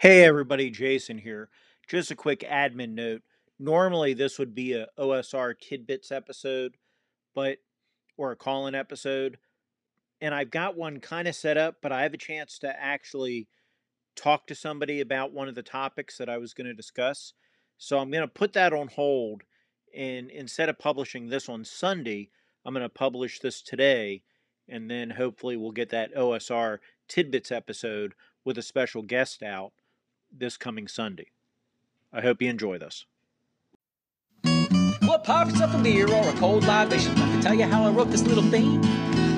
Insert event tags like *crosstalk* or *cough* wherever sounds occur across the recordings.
Hey everybody, Jason here. Just a quick admin note. Normally this would be a OSR tidbits episode, but or a call-in episode, and I've got one kind of set up, but I have a chance to actually talk to somebody about one of the topics that I was going to discuss. So I'm going to put that on hold and instead of publishing this on Sunday, I'm going to publish this today and then hopefully we'll get that OSR tidbits episode with a special guest out this coming Sunday. I hope you enjoy this. What pops up a beer or a cold libation? Let me tell you how I wrote this little theme.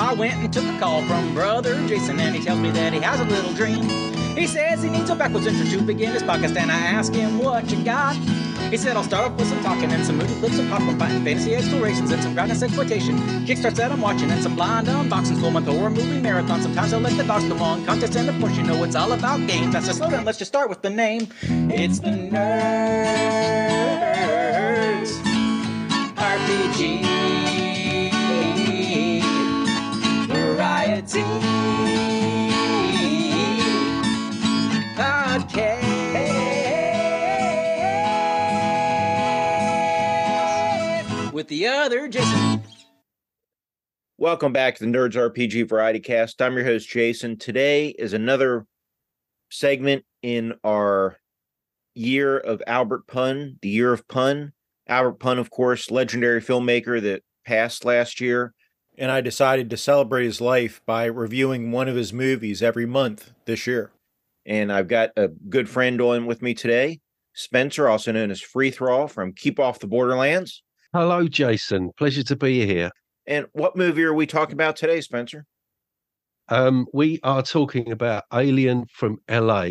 I went and took a call from brother Jason, and he tells me that he has a little dream. He says he needs a backwards intro to begin his podcast, and I ask him what you got. He said I'll start off with some talking and some movie clips of popcorn fighting, fantasy explorations, and some groundness exploitation. Kickstarts that I'm watching and some blind unboxings, full month horror movie marathon. Sometimes I'll let the dogs come on contest, and of course you know it's all about games. That's a slow down. Let's just start with the name. It's the Nerds RPG Variety the other Jason. Welcome back to the Nerds RPG Variety Cast. I'm your host, Jason. Today is another segment in our year of Albert Pyun, the year of Pyun. Albert Pyun, of course, legendary filmmaker that passed last year. And I decided to celebrate his life by reviewing one of his movies every month this year. And I've got a good friend on with me today, Spenser, also known as Free Thrall from Keep Off the Borderlands. Hello, Jason. Pleasure to be here. And what movie are we talking about today, Spenser? Um, we are talking about Alien from LA,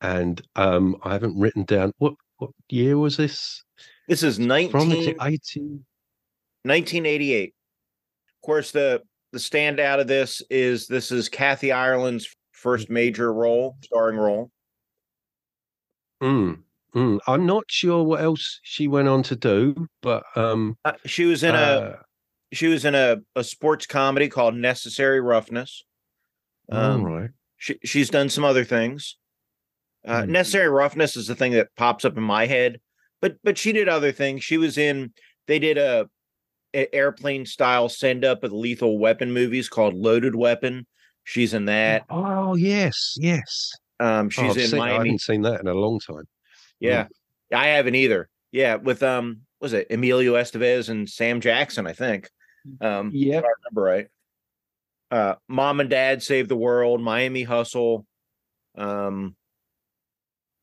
and um, I haven't written down what what year was this? This is 19, From 18... 1988. Of course, the the standout of this is this is Kathy Ireland's first major role, starring role. Mm, mm. I'm not sure what else she went on to do, but um, uh, she was in uh, a she was in a, a sports comedy called Necessary Roughness. Um, all right. She she's done some other things. Uh, Mm. Necessary Roughness is the thing that pops up in my head, but but she did other things. She was in they did a, a airplane style send up of Lethal Weapon movies called Loaded Weapon. She's in that. Oh yes, yes. Um, Oh, she's I've in seen- I haven't seen that in a long time. Yeah, I haven't either. Yeah, with um, was it Emilio Estevez and Sam Jackson? I think. Um, Yeah. I remember right. Uh, Mom and Dad Save the World, Miami Hustle. Um,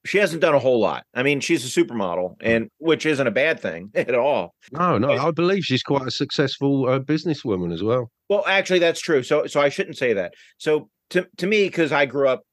she hasn't done a whole lot. I mean, she's a supermodel, and which isn't a bad thing *laughs* at all. No, no. I believe she's quite a successful uh, businesswoman as well. Well, actually, that's true. So, so I shouldn't say that. So, to to me, because I grew up,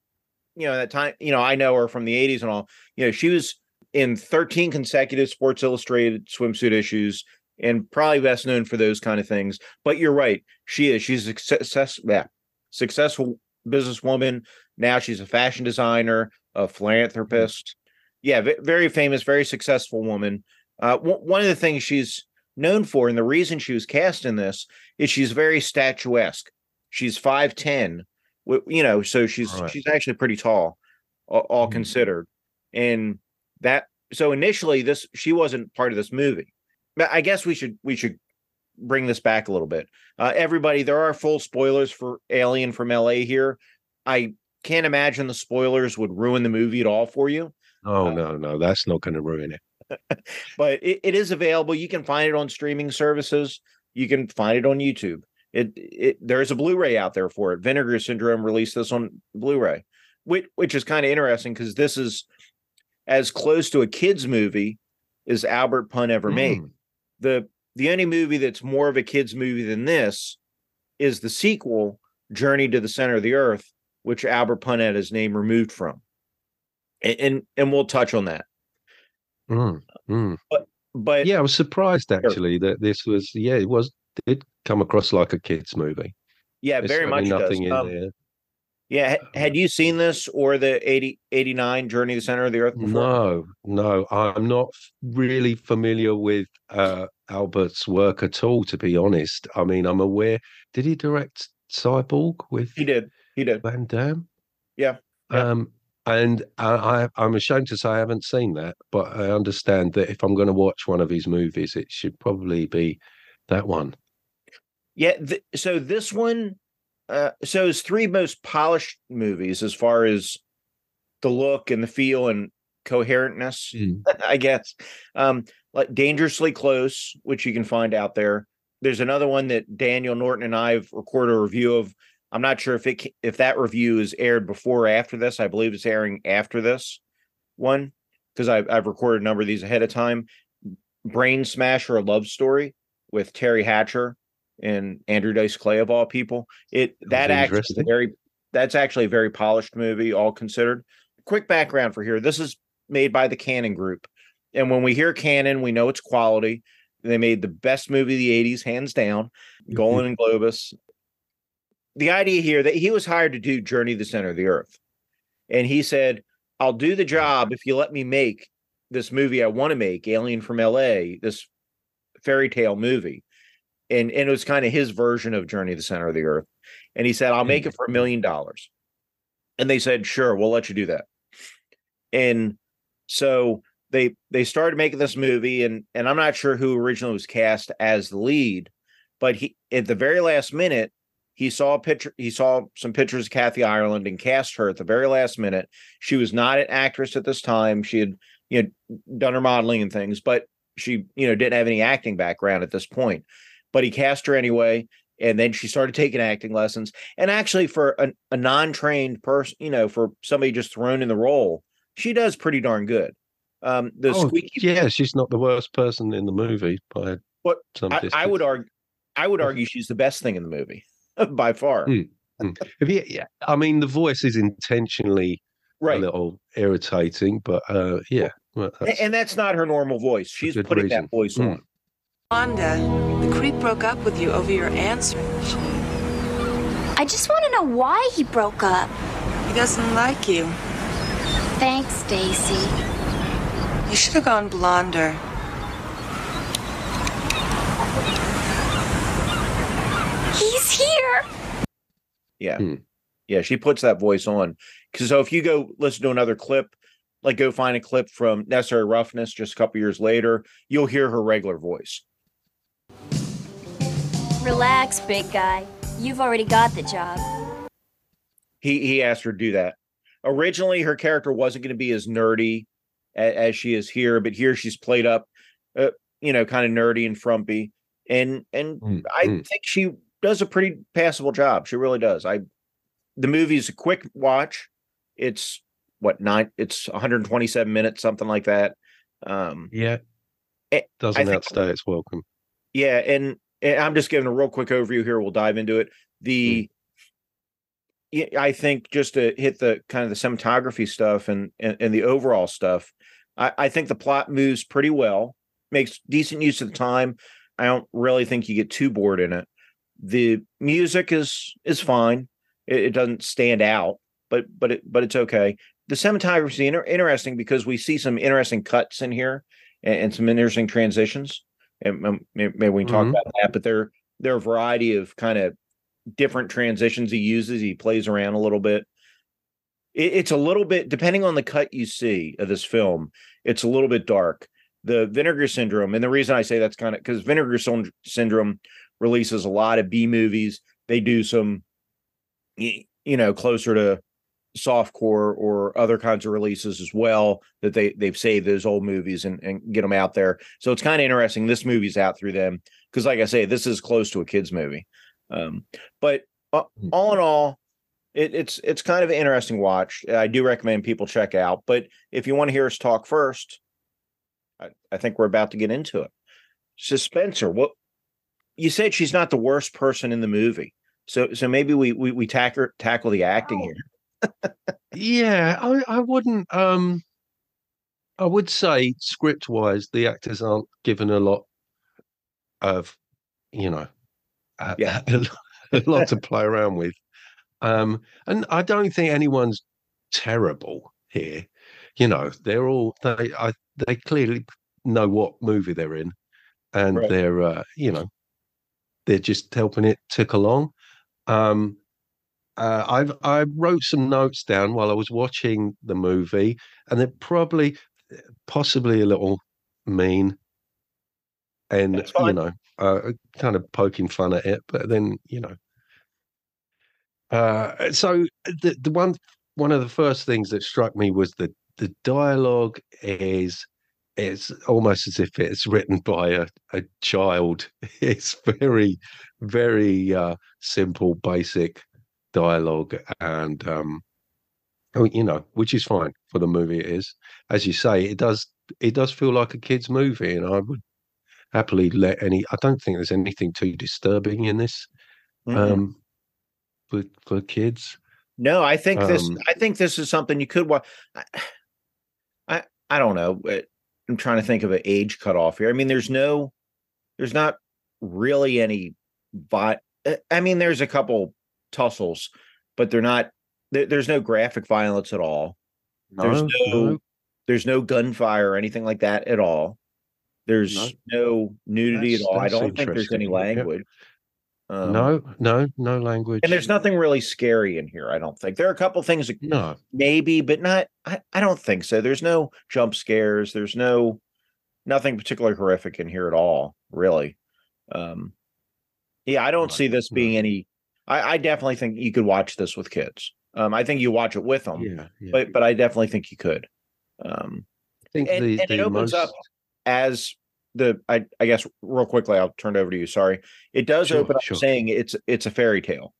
you know, that time, you know, I know her from the '80s and all. You know, she was in 13 consecutive Sports Illustrated swimsuit issues, and probably best known for those kind of things. But you're right, she is. She's a success, yeah, successful businesswoman. Now she's a fashion designer, a philanthropist. Yeah, ve- very famous, very successful woman. Uh, w- one of the things she's known for, and the reason she was cast in this is she's very statuesque. She's five ten, you know, so she's Right. she's actually pretty tall, all, all Mhm. considered. And that so initially this she wasn't part of this movie. But I guess we should we should bring this back a little bit. Uh, everybody, there are full spoilers for Alien from LA here. I can't imagine the spoilers would ruin the movie at all for you Oh Uh, no, no, that's not going to ruin it. *laughs* but it, it is available. You can find it on streaming services. You can find it on YouTube. It, it there's a Blu-ray out there for it. Vinegar Syndrome released this on Blu-ray, which which is kind of interesting because this is as close to a kids movie as Albert Pyun ever made. Mm. The the only movie that's more of a kids movie than this is the sequel, Journey to the Center of the Earth, which Albert Pyun had his name removed from. And and, and we'll touch on that. Mm, mm. But Yeah, I was surprised actually that this was. Yeah, it was. Did come across like a kids movie. yeah, There's very much certainly does. nothing in Um, there. Yeah. Had you seen this or the 80, 89 Journey to the Center of the Earth before? No, no, I'm not really familiar with uh, Albert's work at all. To be honest, I mean, I'm aware. Did he direct Cyborg with He did. He did. Van Damme? Yeah, yeah. Um, and I, I, am ashamed to say I haven't seen that, but I understand that if I'm going to watch one of his movies, it should probably be that one. Yeah. Th- so this one, uh, so his three most polished movies as far as the look and the feel and coherentness, mm. *laughs* I guess. Um, like Dangerously Close, which you can find out there. There's another one that Daniel Norton and I have recorded a review of I'm not sure if it if that review is aired before or after this. I believe it's airing after this one because I've I've recorded a number of these ahead of time. Brain Smasher, a love story with Teri Hatcher and Andrew Dice Clay of all people. It that actually very that's actually a very polished movie, all considered. Quick background for here: this is made by the Cannon Group, and when we hear Cannon, we know it's quality. They made the best movie of the '80s, hands down, mm-hmm. Golan and Globus the idea here that he was hired to do Journey to the Center of the Earth. And he said, I'll do the job if you let me make this movie I want to make, Alien from LA, this fairy tale movie. And, and it was kind of his version of Journey to the Center of the Earth. And he said, I'll make it mm-hmm. for a million dollars. And they said, sure, we'll let you do that. And so they they started making this movie, and and I'm not sure who originally was cast as the lead, but he at the very last minute he saw a picture he saw some pictures of kathy ireland and cast her at the very last minute she was not an actress at this time she had you know done her modeling and things but she you know didn't have any acting background at this point but he cast her anyway and then she started taking acting lessons and actually for a, a non-trained person you know for somebody just thrown in the role she does pretty darn good um the oh, squeaky yeah she's not the worst person in the movie by what I, I would argue i would argue she's the best thing in the movie *laughs* by far. Mm, mm. You, yeah, I mean, the voice is intentionally right. a little irritating, but uh, yeah. Well, that's and that's not her normal voice. She's putting reason. that voice mm. on. Wanda, the creep broke up with you over your answering machine. I just want to know why he broke up. He doesn't like you. Thanks, Stacy. You should have gone blonder. He's here. Yeah. Hmm. Yeah, she puts that voice on. Cause so if you go listen to another clip, like go find a clip from Necessary Roughness just a couple years later, you'll hear her regular voice. Relax, big guy. You've already got the job. He he asked her to do that. Originally, her character wasn't going to be as nerdy as, as, she is here, but here she's played up, uh, you know, kind of nerdy and frumpy, and and mm, I mm. think she does a pretty passable job. She really does. I the movie's a quick watch. It's what nine? It's 127 minutes, something like that. Um, yeah, eh, doesn't think, outstay its welcome. Yeah, and, and, I'm just giving a real quick overview here. We'll dive into it. The mm. I think just to hit the kind of the cinematography stuff and and, and the overall stuff, I, I think the plot moves pretty well, makes decent use of the time. I don't really think you get too bored in it the music is is fine. It, it, doesn't stand out, but but it but it's okay. The cinematography is inter- interesting because we see some interesting cuts in here and, and some interesting transitions. And um, maybe we can talk mm-hmm. about that. But there there are a variety of kind of different transitions he uses. He plays around a little bit. It, it's a little bit depending on the cut you see of this film. It's a little bit dark. The Vinegar Syndrome, and the reason I say that's kind of because Vinegar Syndrome releases a lot of B movies. They do some, you know, closer to softcore or other kinds of releases as well that they they've saved those old movies and, and get them out there. So it's kind of interesting. This movie's out through them because, like I say, this is close to a kids movie. Um, but uh, hmm. all in all, it, it's it's kind of an interesting watch. I do recommend people check out. But if you want to hear us talk first, I, I think we're about to get into it. Suspenser, what you said she's not the worst person in the movie. So so maybe we we, we tackle tackle the acting here. Yeah, I, I wouldn't um I would say script wise the actors aren't given a lot of you know a, yeah. *laughs* a, a lot to play around with. Um and I don't think anyone's terrible here. You know, they're all they I they clearly know what movie they're in and right. they're uh, you know they're just helping it tick along. Um, uh, I've I wrote some notes down while I was watching the movie, and they're probably possibly a little mean, and you know, uh, kind of poking fun at it. But then you know, uh, so the the one one of the first things that struck me was that the dialogue is it's almost as if it's written by a, a child. *laughs* It's very, very uh, simple, basic dialogue, and um, oh, you know, which is fine for the movie. It is, as you say, it does. It does feel like a kids' movie, and I would happily let any. I don't think there's anything too disturbing in this Mhm. um, for for kids. No, I think this. Um, I think this is something you could watch. I, *sighs* I, I don't know. but I'm trying to think of an age cutoff here. I mean, there's no, there's not really any. Vi- uh, I mean, there's a couple tussles, but they're not. There, there's no graphic violence at all. There's No, no, no. there's no gunfire or anything like that at all. There's No. no, nudity That's- at all. I don't think there's any interesting. Yep. language. Um, no, no, no language. and there's nothing really scary in here. I don't think there are a couple things that No, maybe, but not. I, I don't think so. There's no jump scares. There's no nothing particularly horrific in here at all. Really. Um, yeah, I don't see this being any. I, I definitely think you could watch this with kids. Um, I think you watch it with them, yeah, yeah. but but I definitely think you could. Um, I think and, the, and it opens most, up as the I, I guess real quickly i'll turn it over to you sorry it does Sure, open up sure. saying it's it's a fairy tale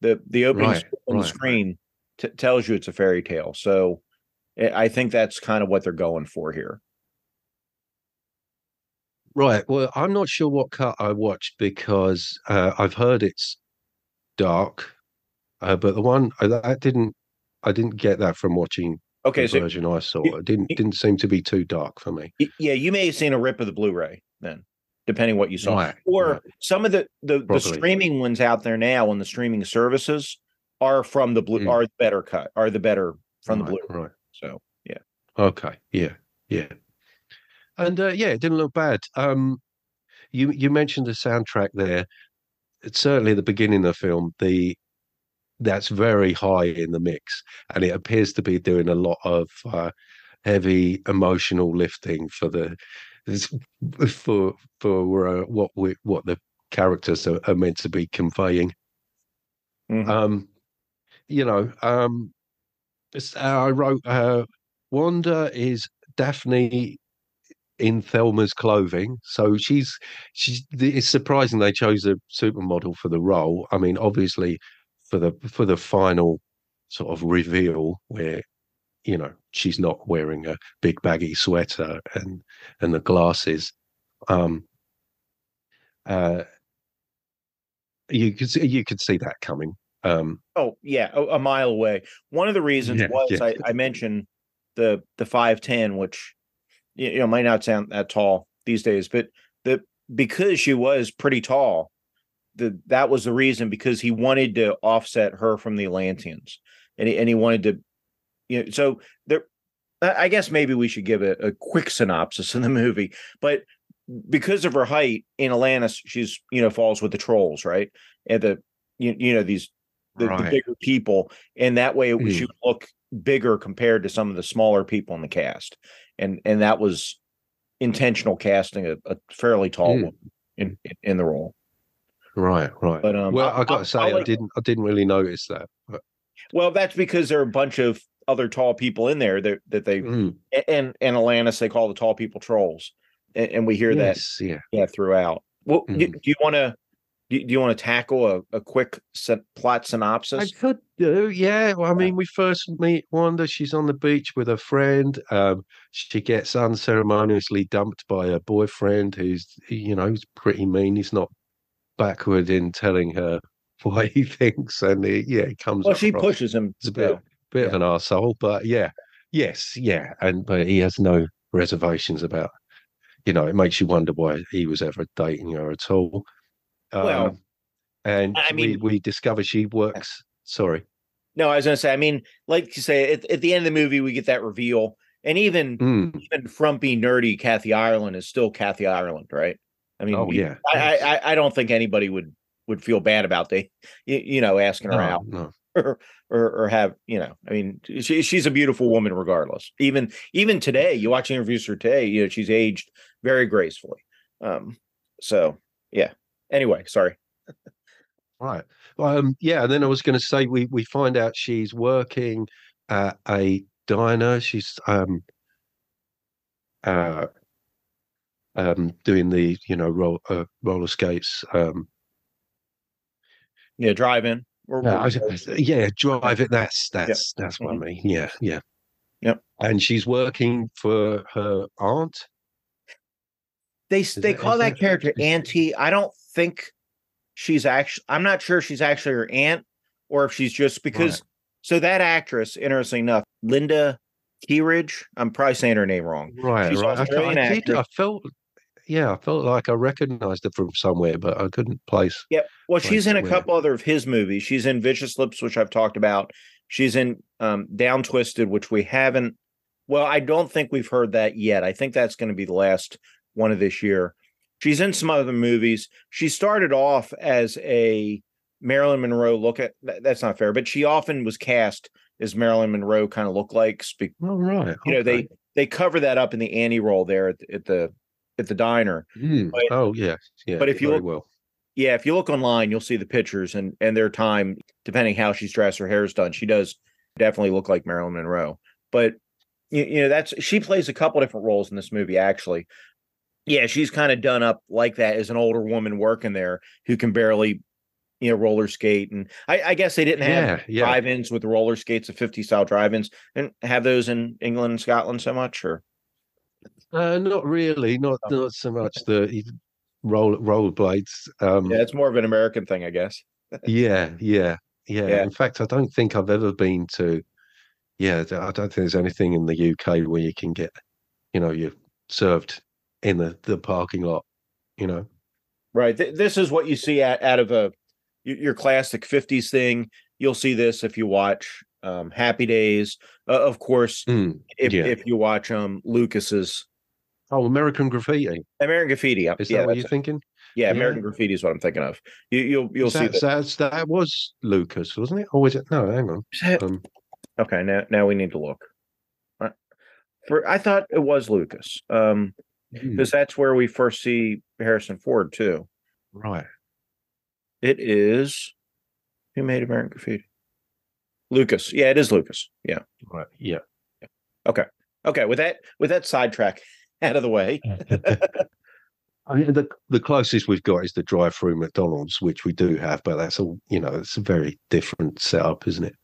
the the opening Right, on right, right. screen t- tells you it's a fairy tale so i I think that's kind of what they're going for here Right. Well, I'm not sure what cut I watched because uh, I've heard it's dark, uh, but the one I, that didn't, I didn't get that from watching okay the so version I saw. It didn't didn't seem to be too dark for me. yeah you may have seen a rip of the blu-ray then depending what you saw Right, or right. some of the the, the streaming ones out there now on the streaming services are from the blue Mm. are the better cut are the better from the blue right. so yeah Okay. Yeah. Yeah. And uh, yeah, it didn't look bad. Um, you you mentioned the soundtrack there. It's certainly the beginning of the film. The that's very high in the mix, and it appears to be doing a lot of uh, heavy emotional lifting for the *laughs* for for uh, what we what the characters are, are meant to be conveying. Mhm. Um, you know, um, uh, I wrote uh, Wanda is Daphne in Thelma's clothing, so she's she's. It's surprising they chose a supermodel for the role. I mean, obviously, for the for the final sort of reveal where you know she's not wearing a big baggy sweater and and the glasses. Um, uh, you could see, you could see that coming. Um, Oh yeah, a, a mile away. One of the reasons Yeah, was yeah. I, I mentioned the the five ten, which y- you know might not sound that tall these days, but the because she was pretty tall, the that was the reason because he wanted to offset her from the Atlanteans, and he and he wanted to, you know, so there. I guess maybe we should give a, a quick synopsis of the movie, but because of her height in Atlantis, she's you know falls with the trolls, right? And the you, you know these the, the bigger people, and that way it, she Mm. would look bigger compared to some of the smaller people in the cast, and and that was intentional casting a, a fairly tall Mm. woman in, in in the role. right, right. But um, well, I- I got to say, I I didn't I didn't really notice that. But, Well, that's because there are a bunch of other tall people in there that that they Mm, and and Atlantis they call the tall people trolls, and, and we hear that yeah. yeah throughout. Well, do, Mhm. do you want to do, do you want to tackle a, a quick set, plot synopsis? I could do, yeah. Well, I mean, we first meet Wanda. She's on the beach with a friend. Um, she gets unceremoniously dumped by her boyfriend, who's you know he's pretty mean. He's not backward in telling her *laughs* what he thinks, and he, yeah, he comes. Well, she pushes him. as a bit, so, bit of an arsehole, but yeah, yes, yeah, and but he has no reservations about. You know, it makes you wonder why he was ever dating her at all. Well, Um, and I mean- we we discover she works. Sorry. No, I was going to say. I mean, like you say, at, at the end of the movie, we get that reveal, and even Mm. even frumpy, nerdy Kathy Ireland is still Kathy Ireland, right? I mean, Oh we- yeah. I, I I- don't think anybody would would feel bad about they, you, you know, asking her no, out. no. *laughs* or, or or have you know i mean she, she's a beautiful woman regardless even even today you watch interviews for today you know she's aged very gracefully um so yeah anyway sorry Right. Um, yeah, and then I was going to say we we find out she's working at a diner. She's um uh um doing the you know roll uh, roller skates. Um, yeah drive in yeah, we're- I- yeah, drive it. That's that's that's what I mean. Yeah, yeah. Yep. And she's working for her aunt. they Is they that- call that that- character is- auntie i don't think she's actually i'm not sure she's actually her aunt or if she's just because so that actress interesting enough linda Kerridge, i'm probably saying her name wrong Right, She's right. I, Australian I did. I felt. Yeah, I felt like I recognized her from somewhere, but I couldn't place. Yeah, well, she's in a where- couple other of his movies. She's in Vicious Lips, which I've talked about. She's in um, Down Twisted, which we haven't. Well, I don't think we've heard that yet. I think that's going to be the last one of this year. She's in some other movies. She started off as a Marilyn Monroe look at. that- That's not fair, but she often was cast as Marilyn Monroe kind of lookalikes. be- Oh, right. You know, they they cover that up in the Annie role there at, the- at the at the diner. Mm, but- oh, yeah, yeah. but if you look- well, yeah, if you look online, you'll see the pictures and and their time, depending how she's dressed, her hair's done. She does definitely look like Marilyn Monroe. But you, you know, that's she plays a couple different roles in this movie, actually. Yeah, she's kind of done up like that as an older woman working there who can barely, you know, roller skate. And I, I guess they didn't have yeah, yeah. drive-ins with roller skates, the 50 style drive-ins, and have those in England and Scotland so much, or Uh, not really. Not Oh. not so much the roll rollerblades. Um, yeah, it's more of an American thing, I guess. yeah, yeah, yeah, Yeah. In fact, I don't think I've ever been to. Yeah, I don't think there's anything in the UK where you can get, you know, you're served in the the parking lot. You know. Right. Th- this is what you see at, out of a your classic 50s thing. You'll see this if you watch um, Happy Days. Uh, of course, Mm, if, yeah. if you watch um, Lucas's Oh, American Graffiti. American Graffiti. Is yeah, that what you're it. thinking? yeah, yeah. American Graffiti is what I'm thinking of. You, you'll you'll Is see that, that. that's- that was Lucas, wasn't it? Or was it? No, hang on. Um, Okay, now now we need to look. For I thought it was Lucas, um, because hmm. that's where we first see Harrison Ford too. right. It is who made American Graffiti? Lucas. Yeah, it is Lucas. Yeah. Right. Yeah. Okay, Okay. with that with that sidetrack *laughs* out of the way. *laughs* I mean, the the closest we've got is the drive-through McDonald's, which we do have, but that's all. You know, it's a very different setup, isn't it?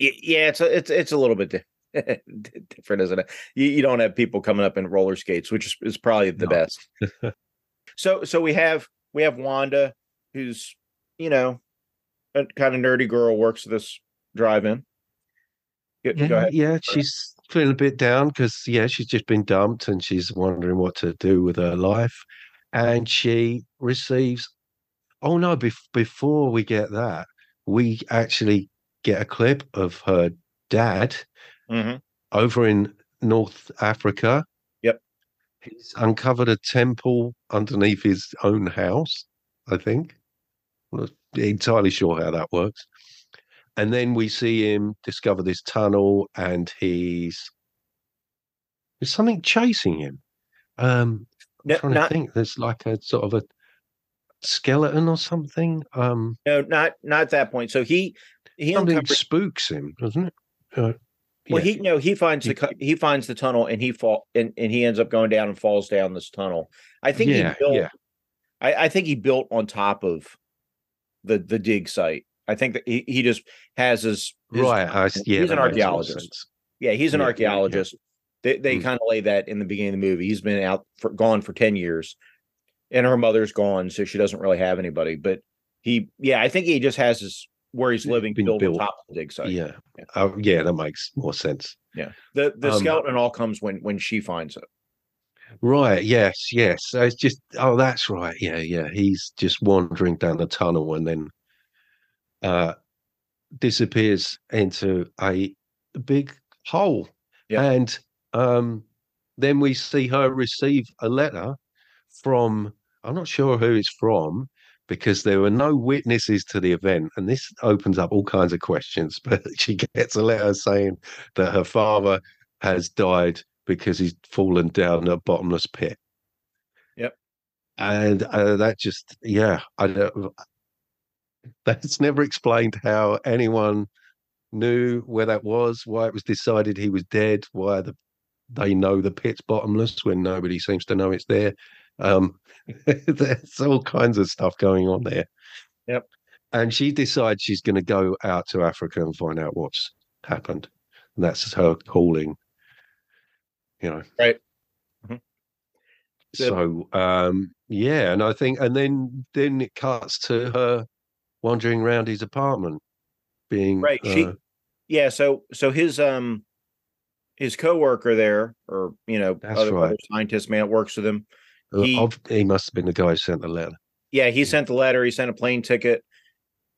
Yeah, it's a, it's it's a little bit di- *laughs* different, isn't it? You, you don't have people coming up in roller skates, which is, is probably the No. best. *laughs* so so we have we have Wanda, who's you know a kind of nerdy girl, works this drive-in. Go, go Yeah, ahead. yeah. She's feeling a bit down because yeah, she's just been dumped and she's wondering what to do with her life, and she receives. Oh no! Bef- before we get that, we actually get a clip of her dad Mhm. over in North Africa. Yep. He's uncovered a temple underneath his own house, I think. I'm not entirely sure how that works. And then we see him discover this tunnel and he's there's something chasing him. Um I'm trying not to think. There's like a sort of a skeleton or something. Um no, not not at that point. So he he something uncovers spooks him, doesn't it? Uh, Well, yeah. he no, he finds He- the he finds the tunnel and he fall and, and he ends up going down and falls down this tunnel. I think yeah, he built. yeah. I, I think he built on top of the the dig site. I think that he, he just has his, his- right. S- yeah, he's an that makes more archaeologist. Yeah, he's an Yeah, yeah, yeah. archaeologist. They they Mm. kind of lay that in the beginning of the movie. He's been out for gone for ten years, and her mother's gone, so she doesn't really have anybody. But he, yeah, I think he just has his where he's living built, built. on top of the dig site. Yeah. Yeah. Oh, yeah, that makes more sense. yeah. The the Um, skeleton all comes when when she finds it. Right. Yes. Yes. So it's just. Oh, that's right. Yeah. Yeah. He's just wandering down the tunnel and then uh disappears into a big hole. Yeah. And um then we see her receive a letter from. I'm not sure who it's from, because there were no witnesses to the event. And this opens up all kinds of questions. *laughs* But she gets a letter saying that her father has died because he's fallen down a bottomless pit. Yep. And uh, that just, yeah, I don't, *laughs* that's never explained how anyone knew where that was, why it was decided he was dead, why the they know the pit's bottomless when nobody seems to know it's there. Um, *laughs* there's all kinds of stuff going on there. Yep. And she decides she's going to go out to Africa and find out what's happened. And that's her calling. You know. Right. Mhm. So um yeah, and I think and then then it cuts to her wandering around his apartment being Right, she- uh, Yeah, so so his um his coworker there, or you know, That's other, right. other scientist man that works with him. Uh, he- he must have been the guy who sent the letter. Yeah, he sent the letter. He sent a plane ticket.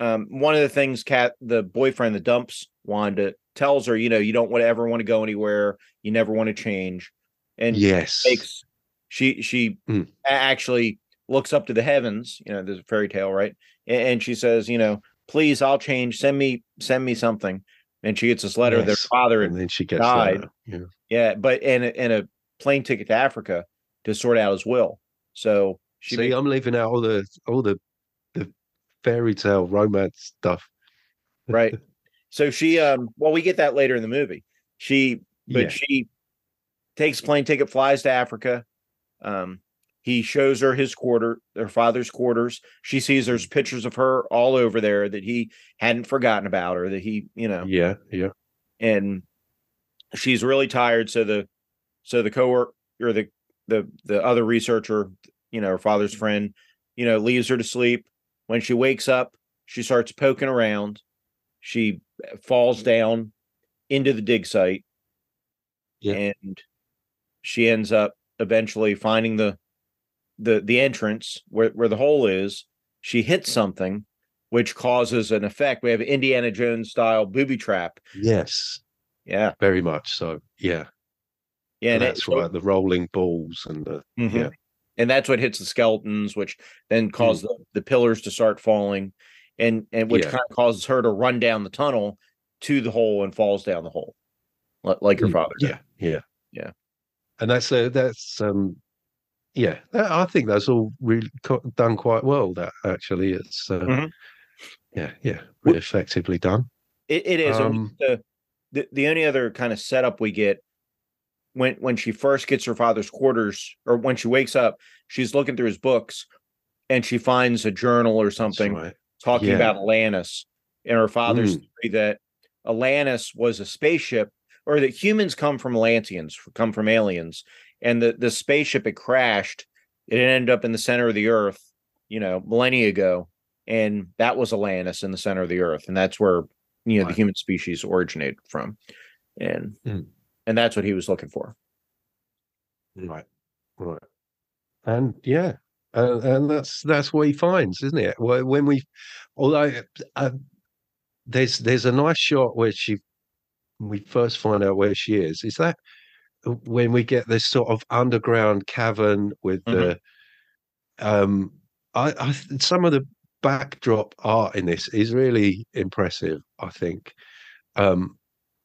Um, one of the things, Cat, the boyfriend the dumps Wanda, tells her, you know, you don't want to ever want to go anywhere. You never want to change. And yes. takes she she Mm. actually looks up to the heavens. You know, there's a fairy tale, right? A- And, she says, you know, please, I'll change. Send me send me something. And she gets this letter. Their father and then she gets died. Yeah. Yeah, but and and a plane ticket to Africa to sort out his will. So she See, makes- I'm leaving out all the all the the fairy tale romance stuff. right. *laughs* So she um well we get that later in the movie. She but Yeah. she takes plane ticket, flies to Africa. Um he shows her his quarter, her father's quarters. She sees there's Mm. pictures of her all over there that he hadn't forgotten about or that he, you know, Yeah, yeah. and she's really tired. So the so the coworker or the the the other researcher, you know, her father's mm-hmm. friend, you know, leaves her to sleep. When she wakes up, she starts poking around. She uh, falls mm-hmm. down into the dig site. Yeah. And she ends up eventually finding the the the entrance where, where the hole is. She hits something which causes an effect. We have Indiana Jones style booby trap. Yes, Yeah. very much so. Yeah, Yeah, and that's right. The rolling balls and the Mhm. yeah. and that's what hits the skeletons, which then cause the, the pillars to start falling, and and which Yeah. kind of causes her to run down the tunnel to the hole and falls down the hole, li- like her Mm, father. did. Yeah, yeah, Yeah. And that's uh, that's um, yeah. I think that's all really done quite well. That actually, it's uh, Mhm. yeah, yeah, really effectively done. It, it is. Um, the, the the only other kind of setup we get when when she first gets her father's quarters, or when she wakes up, she's looking through his books, and she finds a journal or something right. talking Yeah. about Atlantis and her father's Mm. theory that Atlantis was a spaceship or that humans come from Atlanteans, come from aliens, and the, the spaceship had crashed. It ended up in the center of the earth, you know, millennia ago. And that was Atlantis in the center of the earth. And that's where, you know, the human species originated from. And Mm. And that's what he was looking for. Right, right, and yeah, and, and that's that's what he finds, isn't it? Wh- When we, although uh, there's there's a nice shot where she, we first find out where she is. Is that when we get this sort of underground cavern with the, um, I, I some of the backdrop art in this is really impressive. I think, um,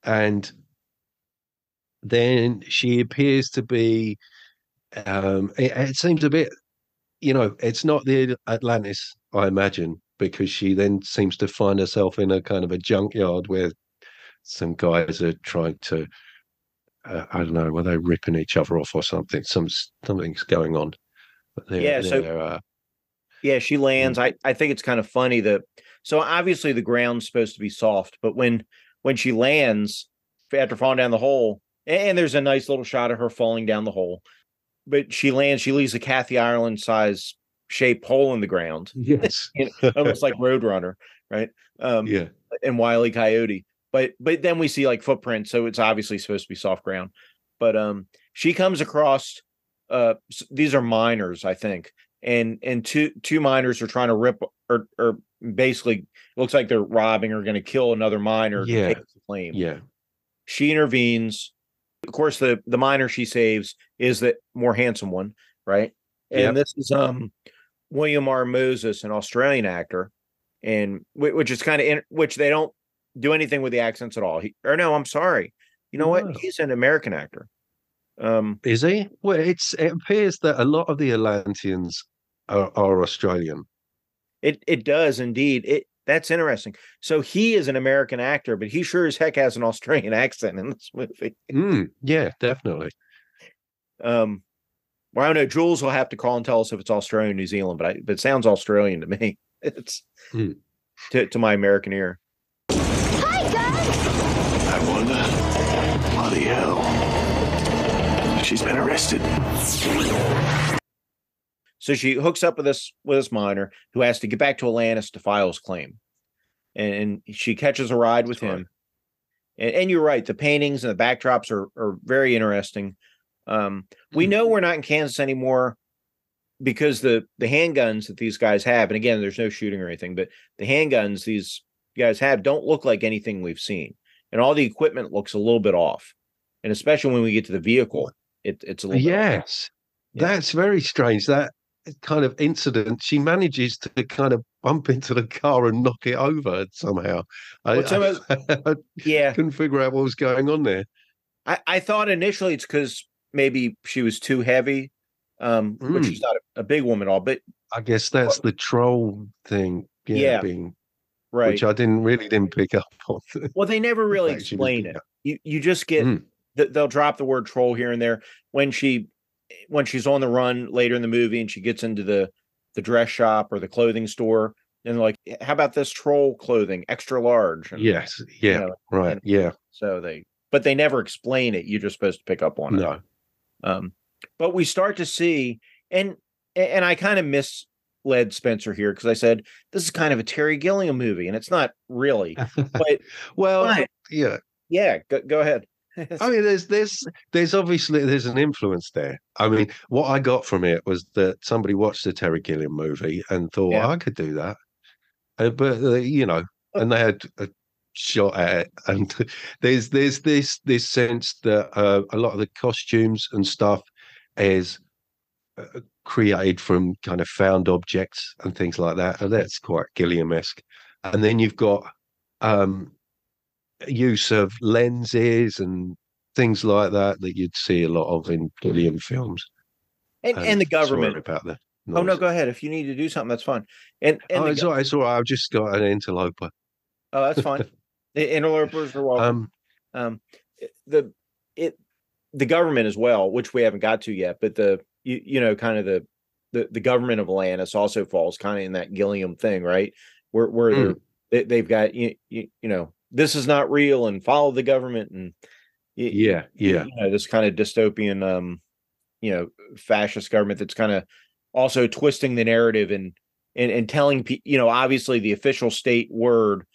and then she appears to be um it, it seems a bit you know it's not the atlantis i imagine because she then seems to find herself in a kind of a junkyard where some guys are trying to uh, i don't know were they ripping each other off or something? Some something's going on. Yeah, so- uh, Yeah, she lands. I, I think it's kind of funny that so obviously the ground's supposed to be soft, but when when she lands after falling down the hole, and there's a nice little shot of her falling down the hole, but she lands, she leaves a Kathy Ireland size shaped hole in the ground, yes *laughs* you know, almost like Roadrunner, right? Um, yeah and Wiley Coyote. But but then we see like footprints, so it's obviously supposed to be soft ground. But um, she comes across uh, these are miners, I think, and and two two miners are trying to rip or or basically looks like they're robbing or going to kill another miner. to take the claim. yeah She intervenes. Of course, the the miner she saves is the more handsome one, right? And Yep. this is um William R. Moses, an Australian actor, and which is kind of in, which they don't do anything with the accents at all. He, or no, I'm sorry. You know No. what? He's an American actor. Um, Is he? Well, it's it appears that a lot of the Atlanteans are, are Australian. it it does indeed. It that's interesting. So he is an American actor, but he sure as heck has an Australian *laughs* accent in this movie. Mm, yeah, definitely. Um, well, I don't know. Jules will have to call and tell us if it's Australia or New Zealand, but I, but it sounds Australian to me. *laughs* It's Hmm. to to my American ear. Hi, guys! I wonder. Bloody hell. She's been arrested. So she hooks up with this with this miner who has to get back to Atlantis to file his claim, and, and she catches a ride with That's right. him. And, and you're right, the paintings and the backdrops are are very interesting. Um, we Hmm. know we're not in Kansas anymore because the the handguns that these guys have, and again, there's no shooting or anything, but the handguns these guys have don't look like anything we've seen, and all the equipment looks a little bit off, and especially when we get to the vehicle, it, it's a little bit off. Yes, Yeah. that's very strange. That kind of incident, she manages to kind of bump into the car and knock it over somehow. I, Well, of- *laughs* I yeah. couldn't figure out what was going on there. I, I thought initially it's because maybe she was too heavy, um, Mm. she's not a, a big woman at all, but I guess that's the troll thing. Yeah, Yeah, being right. which I didn't really didn't pick up on. *laughs* well, they never really explain it. You you just get Mm. th- they'll drop the word troll here and there when she when she's on the run later in the movie and she gets into the the dress shop or the clothing store and like how about this troll clothing extra large and Yes, yeah, know, right, and- yeah, so they but they never explain it you're just supposed to pick up on it no, Um, but we start to see, and and I kind of misled Spenser here because I said this is kind of a Terry Gilliam movie, and it's not really. *laughs* But well, but, yeah. yeah, go, go ahead. I mean, there's there's there's obviously there's an influence there. I mean, what I got from it was that somebody watched the Terry Gilliam movie and thought Yeah. I could do that, uh, but uh, you know, and they had a shot at it. *laughs* And there's there's this this sense that uh, a lot of the costumes and stuff is uh, created from kind of found objects and things like that, and that's quite Gilliam esque. And then you've got um use of lenses and things like that that you'd see a lot of in Gilliam films. and and the government. about that. Oh no, go ahead. If you need to do something, that's fine. And and Oh, it's gov- all right. It's all right. I've just got an interloper. oh, that's fine. *laughs* the interlopers are welcome. Um, um the it the government as well which we haven't got to yet but the you, you know kind of the, the the government of atlantis also falls kind of in that gilliam thing right where where Mm. they, they've got you, you you know this is not real and follow the government and y- yeah, yeah, you know this kind of dystopian um you know fascist government that's kind of also twisting the narrative and and, and telling people you know obviously the official state word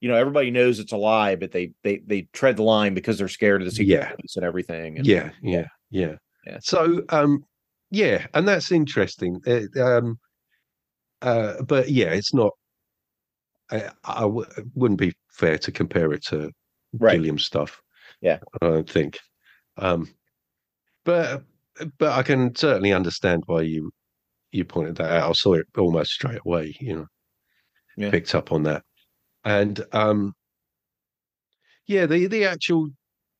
you know everybody knows it's a lie but they they they tread the line because they're scared of the secret Yeah. and everything and, yeah, yeah, yeah, Yeah. So, um, yeah, and that's interesting. It, um, uh, but yeah, it's not. I, I w- wouldn't be fair to compare it to right Gilliam stuff. Yeah. I don't think. Um, but but I can certainly understand why you you pointed that out. I saw it almost straight away. You know, Yeah. picked up on that, and um, yeah, the the actual,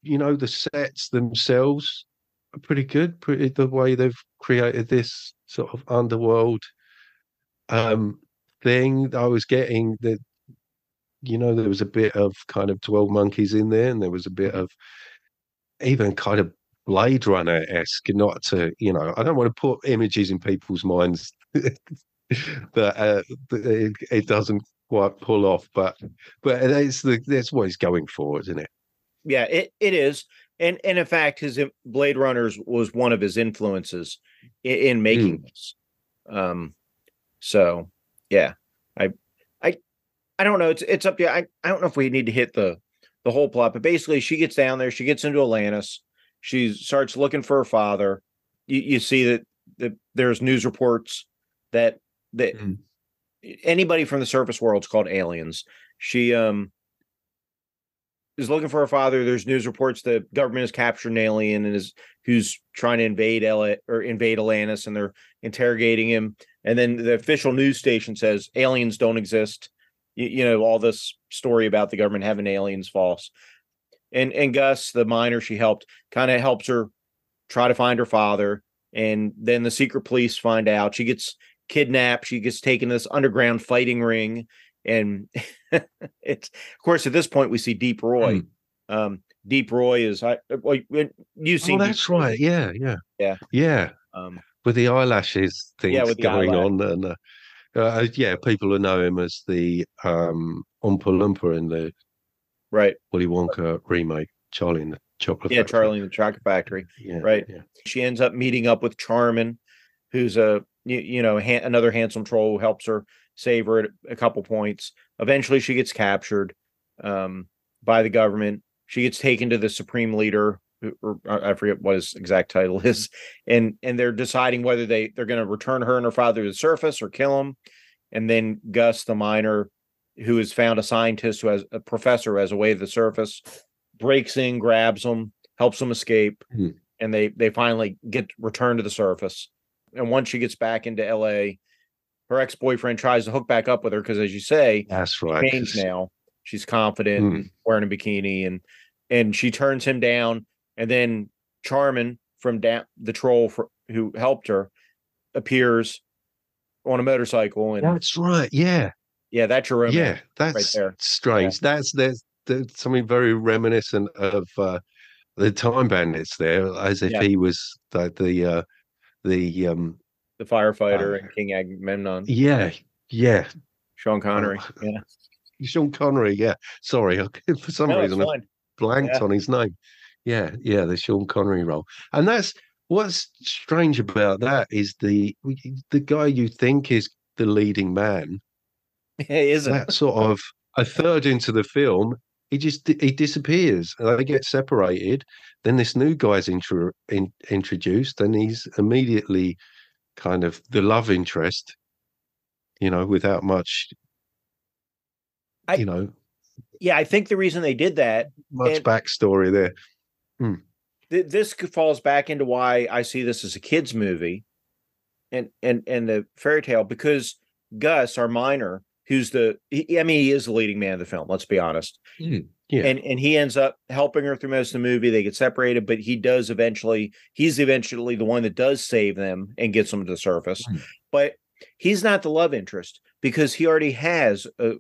you know, the sets themselves are pretty good. Pretty the way they've created this sort of underworld um thing. I was getting that you know, there was a bit of kind of 12 monkeys in there, and there was a bit of even kind of Blade Runner esque, not to, you know, I don't want to put images in people's minds *laughs* that, uh, that it, it doesn't quite pull off, but but it's the that's what he's going for, isn't it? yeah it, it is and and in fact his blade runners was one of his influences in, in making this um so yeah i i i don't know it's it's up to you i i don't know if we need to hit the the whole plot but basically she gets down there she gets into atlantis she starts looking for her father you, you see that that there's news reports that that Mm. anybody from the surface world's called aliens she um is looking for her father. There's news reports the government has captured an alien and is who's trying to invade L or invade Atlantis, and they're interrogating him. And then the official news station says aliens don't exist. You, you know all this story about the government having aliens false, and and Gus, the miner she helped, kind of helps her try to find her father, and then the secret police find out she gets kidnapped. She gets taken to this underground fighting ring, and *laughs* it's of course at this point we see Deep Roy. Um, Deep Roy is I well you see Oh, that's right. Yeah, yeah, Yeah. yeah. Um, With the eyelashes things Yeah, going eyelash. on, and uh, uh, yeah, people will know him as the um Oompa Loompa in the right. Willy Wonka remake, Charlie and the Chocolate Yeah, Factory. Charlie and the Chocolate Factory. Yeah, right. Yeah. She ends up meeting up with Charmin, who's a you, you know ha- another handsome troll who helps her save her at a couple points. Eventually, she gets captured um, by the government. She gets taken to the supreme leader, who- or I forget what his exact title *laughs* is, and and they're deciding whether they they're going to return her and her father to the surface or kill him. And then Gus, the miner, who has found a scientist who has a professor who has a way to the surface, breaks in, grabs them, helps them escape, Hmm. and they they finally get returned to the surface. And once she gets back into L.A., her ex boyfriend tries to hook back up with her because, as you say, That's right. changed now. She's confident, Hmm. wearing a bikini, and and she turns him down. And then Charmin from da- the troll fr- who helped her appears on a motorcycle, and That's right. Yeah, yeah, that's your romance. yeah. That's there. strange. That's there's, there's something very reminiscent of uh, the Time Bandits there, as if Yeah. he was the the uh, the um the firefighter Uh, and King Agamemnon, yeah yeah Sean Connery. Oh, yeah, *laughs* Sean Connery. Yeah, sorry, for some no, reason I blanked Yeah. on his name. Yeah, yeah, the Sean Connery role, and that's what's strange about that is the the guy you think is the leading man. *laughs* Hey, isn't? That sort of a third into the film, he just he disappears. and They get separated. Then this new guy's intro, in, introduced, and he's immediately kind of the love interest. You know, without much, I- you know, Yeah, I think the reason they did that much and- backstory there. Th- this falls back into why I see this as a kids movie, and and and the fairy tale because Gus, our minor, who's the he, I mean he is the leading man of the film. Let's be honest, Yeah. and and he ends up helping her through most of the movie. They get separated, but he does eventually. He's eventually the one that does save them and gets them to the surface, Hmm. but he's not the love interest because he already has a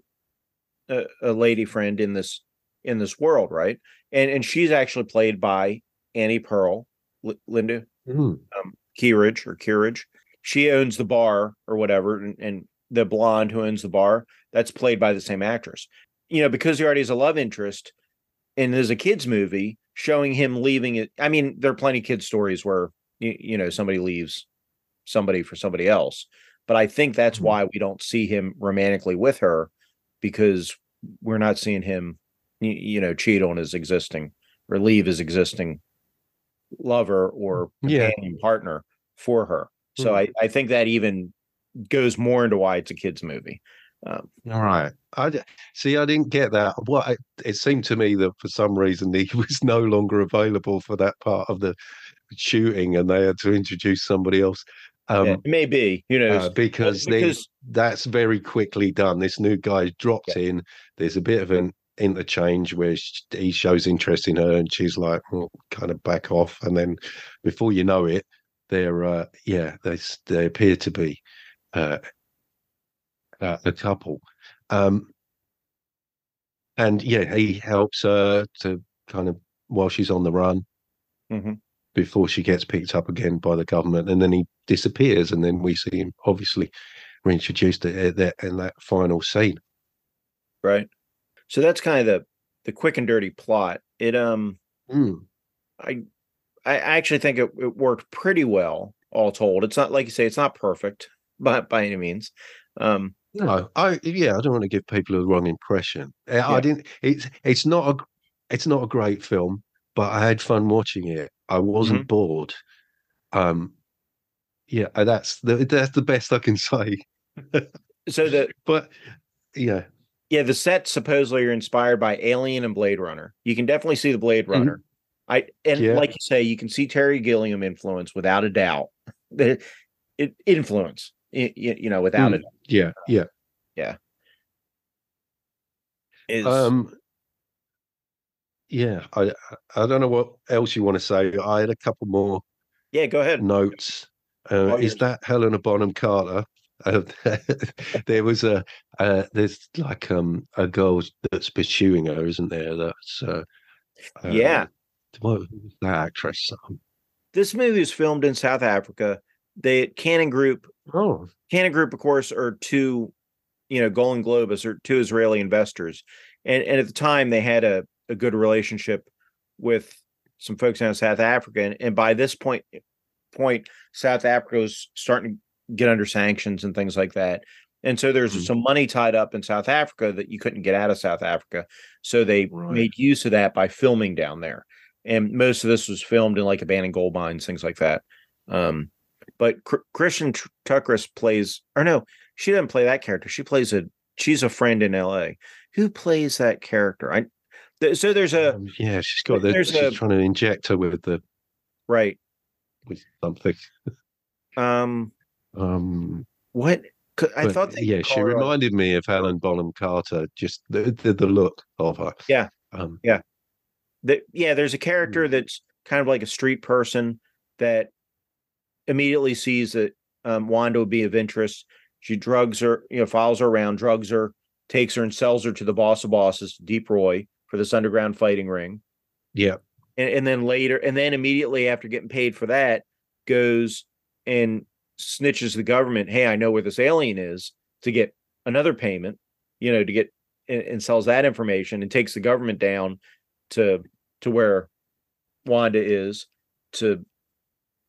a, a lady friend in this in this world, right? And and she's actually played by Auntie Pearl, L- Linda Mm. um, Keeridge or Keeridge. She owns the bar or whatever, and, and the blonde who owns the bar that's played by the same actress. You know, because he already has a love interest, and there's a kids movie showing him leaving it. I mean, there are plenty of kids stories where you, you know somebody leaves somebody for somebody else, but I think that's Mhm. why we don't see him romantically with her because we're not seeing him, you, you know, cheat on his existing or leave his existing lover or Yeah. partner for her. So Mhm. I, I think that even goes more into why it's a kids movie. Um, All right. I see. I didn't get that. What I, it seemed to me that for some reason he *laughs* was no longer available for that part of the shooting, and they had to introduce somebody else. Um, yeah, it may be, who knows? uh, because, they- because that's very quickly done. This new guy dropped in. There's a bit of an interchange where sh- he shows interest in her, and she's like, well, kind of back off, and then before you know it, they're uh, yeah, they they appear to be uh, uh, a couple, um, and yeah, he helps her to kind of while she's on the run Mhm. before she gets picked up again by the government, and then he disappears, and then we see him obviously reintroduced at that in that final scene. right. So that's kind of the the quick and dirty plot. It um Mm. I I actually think it, it worked pretty well, all told. It's not like you say, it's not perfect, *laughs* but by any means. Um No, I yeah, I don't want to give people a wrong impression. Uh, I Yeah. didn't. It's it's not a it's not a great film, but I had fun watching it. I wasn't Mm-hmm. bored. Um, yeah, that's the that's the best I can *laughs* say. so the But yeah, yeah, the sets supposedly are inspired by Alien and Blade Runner. You can definitely see the Blade Mhm. Runner. I and Yeah. like you say, you can see Terry Gilliam influence without a doubt. *laughs* The it influence. you, you know, without Mm. it. Yeah, yeah. Is Um, yeah, I I don't know what else you want to say. I had a couple more yeah, go ahead. notes. Uh, All is that Helena Bonham Carter? Uh, *laughs* there was a uh, there's like um a girl that's pursuing her, isn't there? That's uh, uh, Yeah. what was that actress? Um, This movie was filmed in South Africa. The Cannon Group, oh, Cannon Group, of course, are two, you know, Golan-Globus are two Israeli investors, and and at the time they had a a good relationship with some folks out of South Africa, and, and by this point point South Africa was starting to get under sanctions and things like that. And so there's Mhm. some money tied up in South Africa that you couldn't get out of South Africa. So they Right. made use of that by filming down there. And most of this was filmed in like abandoned gold mines, things like that. Um, but Chr- Christian Tr- Tuckris plays, or no, she doesn't play that character. She plays a, she's a friend in LA. Who plays that character? I, th- so there's a, um, yeah, she's got the, there's she's a- trying to inject her with the right. with something. Um, Um, what? I thought they yeah, she her, reminded me of Helen Bonham Carter. Just the the, the look of her. Yeah. Um, that yeah there's a Hmm. character that's kind of like a street person that immediately sees that um, wanda would be of interest she drugs her you know follows her around drugs her takes her and sells her to the boss of bosses deep roy for this underground fighting ring yeah. and, and then later and then immediately after getting paid for that goes and snitches the government hey i know where this alien is to get another payment you know to get and, and sells that information and takes the government down to to where wanda is to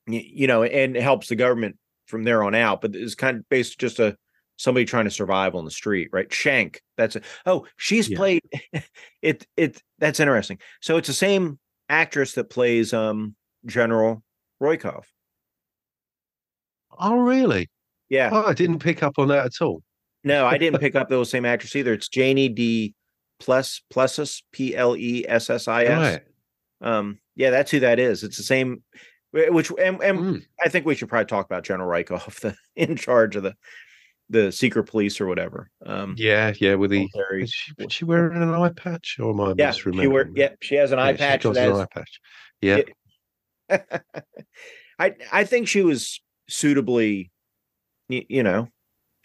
you know and helps the government from there on out but it's kind of based just a somebody trying to survive on the street right? Shank that's it oh she's Yeah. played *laughs* it it that's interesting. So it's the same actress that plays um general rykov Oh, really? yeah Oh, I didn't pick up on that at all. no i didn't *laughs* pick up those same actress either it's janie du Plessis p-l-e-s-s-i-s um yeah that's who that is it's the same which and, and Mm. i think we should probably talk about general Rykov, *laughs* the in charge of the the secret police or whatever um Yeah, yeah. With the is she, was she wearing an eye patch or am I yeah she wear, yeah she has an eye Yeah, patch She's an eye patch. Yeah. *laughs* I I think she was suitably, you know,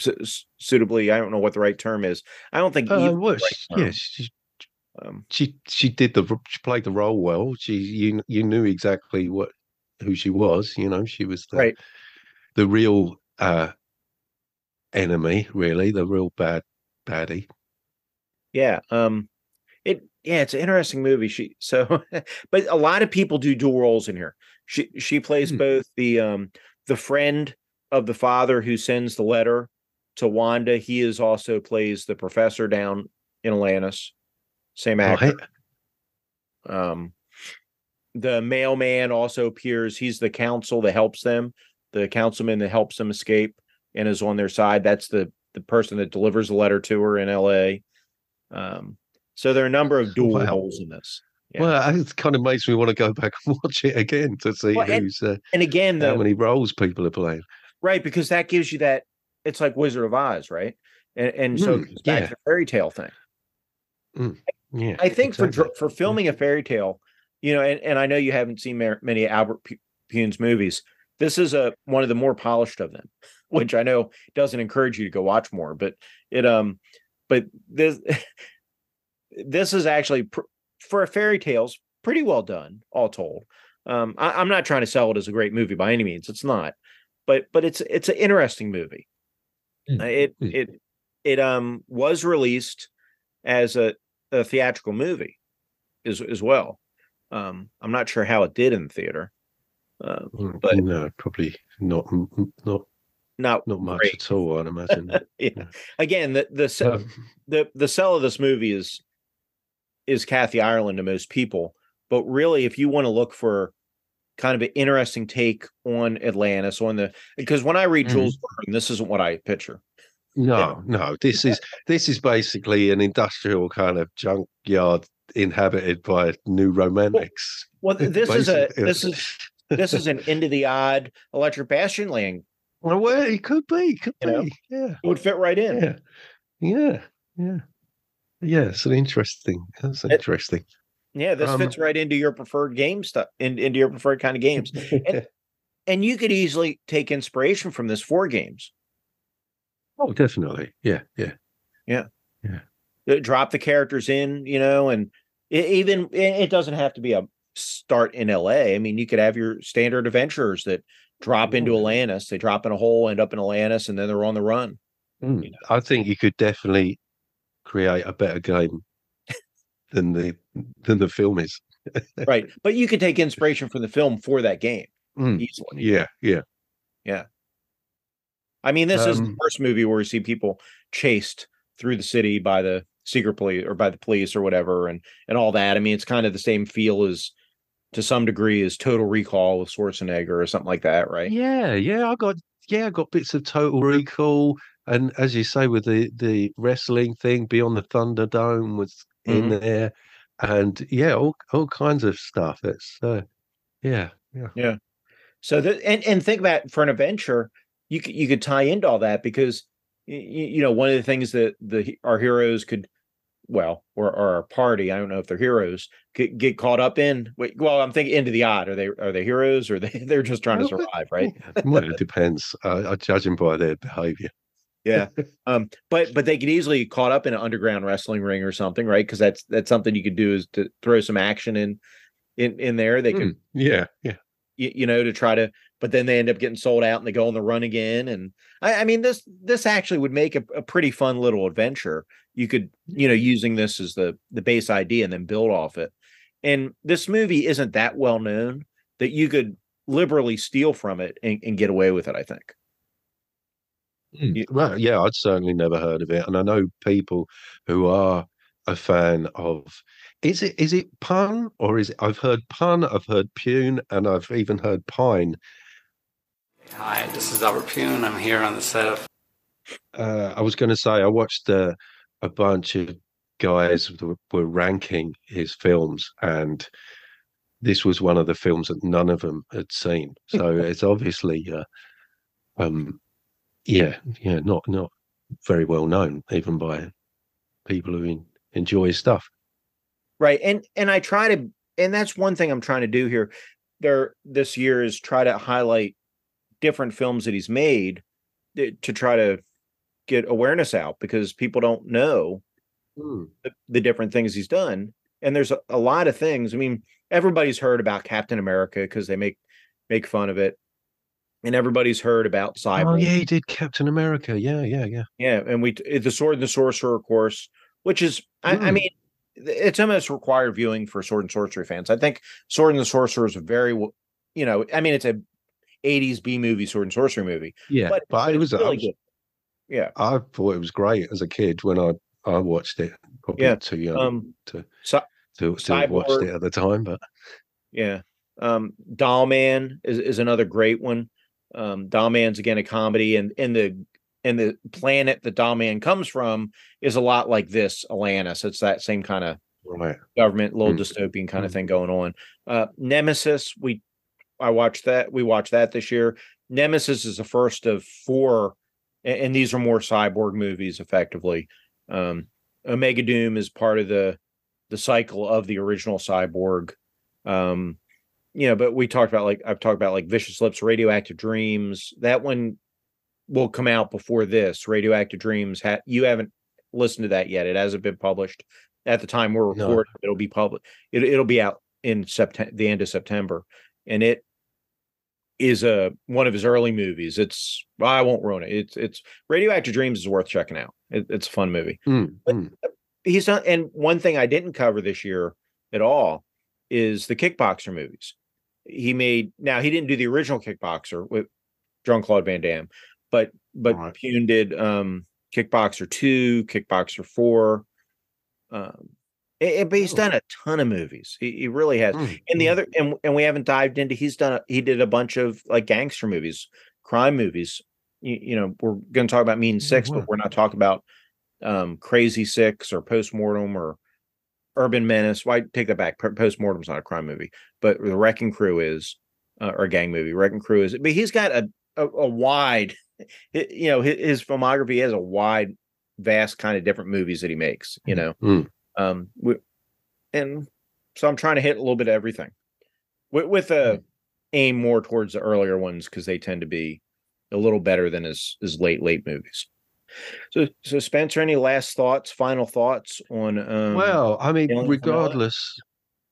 su- suitably. I don't know what the right term is. I don't think. Uh, evil well, is she, right yeah, she, Um, she she did the she played the role well. She you you knew exactly what who she was. You know, she was the Right. the real uh enemy, really, the real bad baddie. yeah. Um, it yeah, it's an interesting movie. She so, *laughs* but a lot of people do dual roles in here. She she plays Hmm. both the um the friend of the father who sends the letter to Wanda. He is also plays the professor down in Atlantis. Same actor. Right? um the mailman also appears he's the council that helps them the councilman that helps them escape and is on their side that's the the person that delivers the letter to her in la um so there are a number of dual Wow. roles in this Yeah. Well, *laughs* it kind of makes me want to go back and *laughs* watch it again to see Well, and- who's uh, and again how the many roles people are playing. right because that gives you that it's like wizard of oz right and and so Mm, goes back yeah. to the fairy tale thing Yeah, I think for exactly. dr- for filming a fairy tale, you know, and, and I know you haven't seen many Albert Pu- Pyun's movies. This is a one of the more polished of them, *laughs* which I know doesn't encourage you to go watch more, but it um, but this this is actually pr- for a fairy tale's pretty well done, all told. Um, I, I'm not trying to sell it as a great movie by any means. It's not, but but it's it's an interesting movie. Mm, Uh, It it it um was released as a, a theatrical movie as as well. Um, I'm not sure how it did in the theater. Uh, but- no, probably not not not not much great. at all. I'd imagine. *laughs* yeah. Yeah. Again, the the Um, the the sell of this movie is is Kathy Ireland to most people, but really, if you want to look for kind of an interesting take on Atlantis, on the because when I read Mhm. Jules Verne, this isn't what I picture. no, no. This is this is basically an industrial kind of junkyard inhabited by new romantics. Well, th- this is a this is this is an into the odd electric bastionland Well, well, it could be, could You know? be, yeah, It would fit right in. yeah, yeah, yeah, yeah. It's an interesting. That's interesting. Yeah, this Um, fits right into your preferred game stuff, in, into your preferred kind of games. *laughs* And you could easily take inspiration from this for games. oh, definitely. Yeah, yeah. yeah, yeah. Drop the characters in, you know, and it, even it it doesn't have to be a start in LA. I mean, you could have your standard adventurers that drop into Atlantis. They drop in a hole, end up in Atlantis, and then they're on the run. Mm, you know. I think you could definitely create a better game than the than the film is. Right. *laughs* But you could take inspiration from the film for that game Mm, easily. yeah, yeah. Yeah. I mean, this is the Um, first movie where we see people chased through the city by the secret police or by the police or whatever, and and all that. I mean, it's kind of the same feel as, to some degree, as Total Recall with Schwarzenegger or something like that, right? Yeah, yeah, I got yeah, I got bits of Total Recall, and as you say, with the the wrestling thing, Beyond the Thunderdome was in there, and yeah, all all kinds of stuff. It's uh, yeah, yeah, So that and and think about for an adventure, you could you could tie into all that because you, you know one of the things that the our heroes could well or, or our party i don't know if they're heroes get, get caught up in well i'm thinking into the odd are they are they heroes or *laughs* they they're just trying to survive right *laughs* well, it depends. Uh, I judge them by their behaviour. Yeah um but but they could easily get caught up in an underground wrestling ring or something right? Because that's that's something you could do is to throw some action in in in there. They could Mm, yeah, yeah. you, you know to try to but then they end up getting sold out and they go on the run again and i, I mean this this actually would make a, a pretty fun little adventure. You could you know using this as the the base idea and then build off it. And this movie isn't that well known that you could liberally steal from it and, and get away with it i think Mm, Well, yeah, I'd certainly never heard of it, and I know people who are a fan of. Is it is it pun or is it? I've heard pun, I've heard pune, and I've even heard pine. Hi, this is Albert Pyun. I'm here on the set of Uh, I was going to say I watched uh, a bunch of guys were, were ranking his films, and this was one of the films that none of them had seen. So *laughs* it's obviously, uh, um, yeah, yeah, not not very well known even by people who en- enjoy his stuff. right and and i try to and that's one thing i'm trying to do here. There this year is try to highlight different films that he's made to try to get awareness out because people don't know hmm. the, the different things he's done. And there's a, a lot of things. I mean everybody's heard about captain america because they make make fun of it and everybody's heard about cyborg Oh yeah, he did Captain America. Yeah, yeah, yeah. yeah, and we the sword and the sorcerer, of course, which is I, I Mm. mean, it's almost required viewing for sword and sorcery fans. I think Sword and the Sorcerer is a very, you know, I mean, it's a '80s B movie, sword and sorcery movie, Yeah, but, but, it was, I was good. Yeah, I thought it was great as a kid when I I watched it. Probably Yeah, too young um, to so, to, to have watched it at the time, but yeah. Um, Doll Man is is another great one. Um, Doll Man's again a comedy, and and the and the planet that Doll Man comes from is a lot like this Atlantis. It's that same kind of right. government, little Mm. dystopian kind of Mm. thing going on. Uh, Nemesis, we I watched that. We watched that this year. Nemesis is the first of four, a- and, these are more cyborg movies, effectively. Um, Omega Doom is part of the the cycle of the original cyborg. Um, you know, but we talked about like I've talked about like Vicious Lips, Radioactive Dreams. That one will come out before this. Radioactive Dreams. Ha- you haven't listened to that yet. It hasn't been published at the time we're No. recording. It'll be public. It, it'll be out in September, the end of September, and it is a one of his early movies. It's I won't ruin it. It's it's Radioactive Dreams is worth checking out. It, it's a fun movie Mm, But- mm. he's done and one thing i didn't cover this year at all is the kickboxer movies he made now he didn't do the original kickboxer with jean-claude van damme but but Right. Pyun did um kickboxer 2 kickboxer 4 um and- but he's Oh. done a ton of movies he, he really has Mm, and the mm. other and, and we haven't dived into he's done a, he did a bunch of like gangster movies crime movies you, you know we're going to talk about mean six wow. but we're not talking about um crazy six or postmortem or urban menace why take that back Po- postmortem's not a crime movie but the wrecking crew is uh, or a gang movie wrecking crew is but he's got a a, a wide, *laughs* you know, his, his, filmography has a wide, vast kind of different movies that he makes. You know, Mm. um, we, and so I'm trying to hit a little bit of everything, with, with a aim more towards the earlier ones because they tend to be a little better than his his late late movies. So, so Spenser, any last thoughts, final thoughts on? Um, well, I mean, regardless,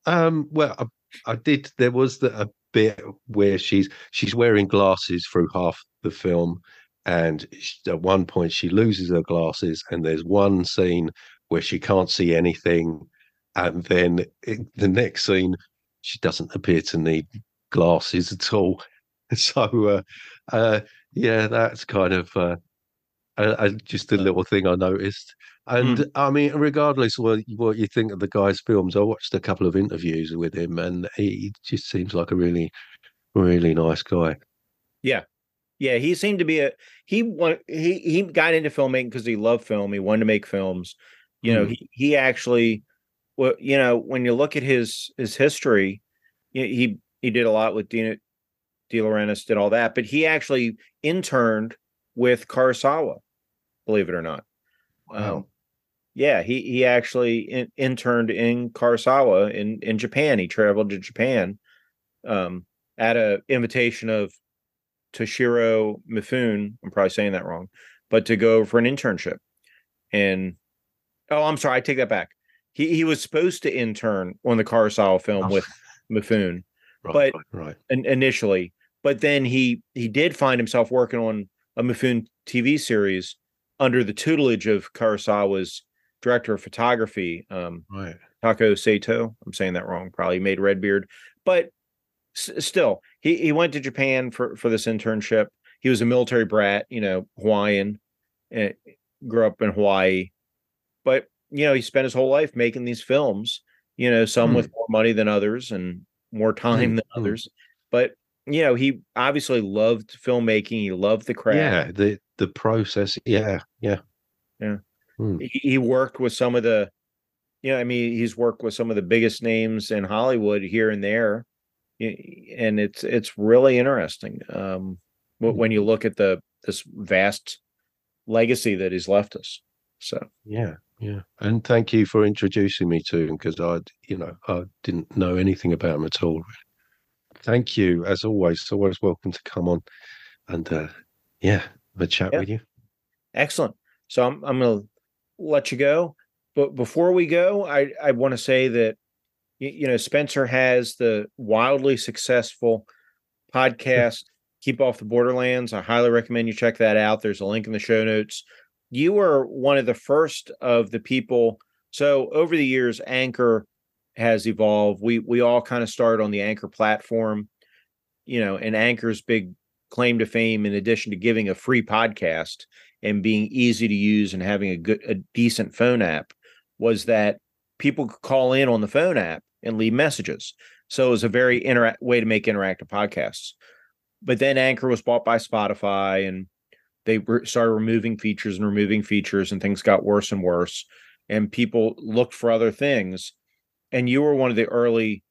um, well, I, I did. There was the, a bit where she's she's wearing glasses through half the film, and sh- at one point she loses her glasses, and there's one scene where she can't see anything, and then it, the next scene she doesn't appear to need glasses at all. *laughs* So, uh, uh, yeah, that's kind of uh, uh, just a little thing I noticed. And I mean, regardless of what, what you think of the guy's films, I watched a couple of interviews with him, and he just seems like a really, really nice guy. Yeah, yeah. he seemed to be a he want he he got into filmmaking because he loved film. He wanted to make films. You know, Mm. he he actually, well, you know, when you look at his his history, he he, he did a lot with Dino De Laurentiis, did all that, but he actually interned with Kurosawa, believe it or not. Wow. Um, yeah, he he actually in, interned in Kurosawa in in Japan. He traveled to Japan um, at a invitation of Toshiro Mifune. I'm probably saying that wrong, but to go for an internship. And oh, I'm sorry, I take that back. He he was supposed to intern on the Kurosawa film Oh. with Mifune *laughs* Right, but- right, right. initially, but then he he did find himself working on a Mifune TV series under the tutelage of Kurosawa's director of photography, um, right. Takao Saito. I'm saying that wrong. Probably made Redbeard, but s- still, he he went to Japan for for this internship. He was a military brat, you know, Hawaiian, and grew up in Hawaii, but you know, he spent his whole life making these films. You know, some Hmm. with more money than others and more time Hmm, than hmm. others, but you know, he obviously loved filmmaking. He loved the craft. Yeah, the the process. Yeah, yeah, he, he worked with some of the you know i mean he's worked with some of the biggest names in hollywood here and there and it's it's really interesting um wh- when you look at the this vast legacy that he's left us so yeah, yeah. And thank you for introducing me to him because I, you know, I didn't know anything about him at all. Thank you, as always. It's always welcome to come on and uh yeah, have a chat Yeah. with you. excellent. So i'm, I'm gonna let you go but before we go i i want to say that you know spenser has the wildly successful podcast *laughs* keep off the borderlands. I highly recommend you check that out. There's a link in the show notes. You were one of the first of the people so over the years anchor has evolved. We we all kind of started on the anchor platform you know and anchor's big claim to fame in addition to giving a free podcast and being easy to use and having a good a decent phone app was that people could call in on the phone app and leave messages. So it was a very interact way to make interactive podcasts. But then anchor was bought by spotify and they re- started removing features and removing features and things got worse and worse and people looked for other things. And you were one of the early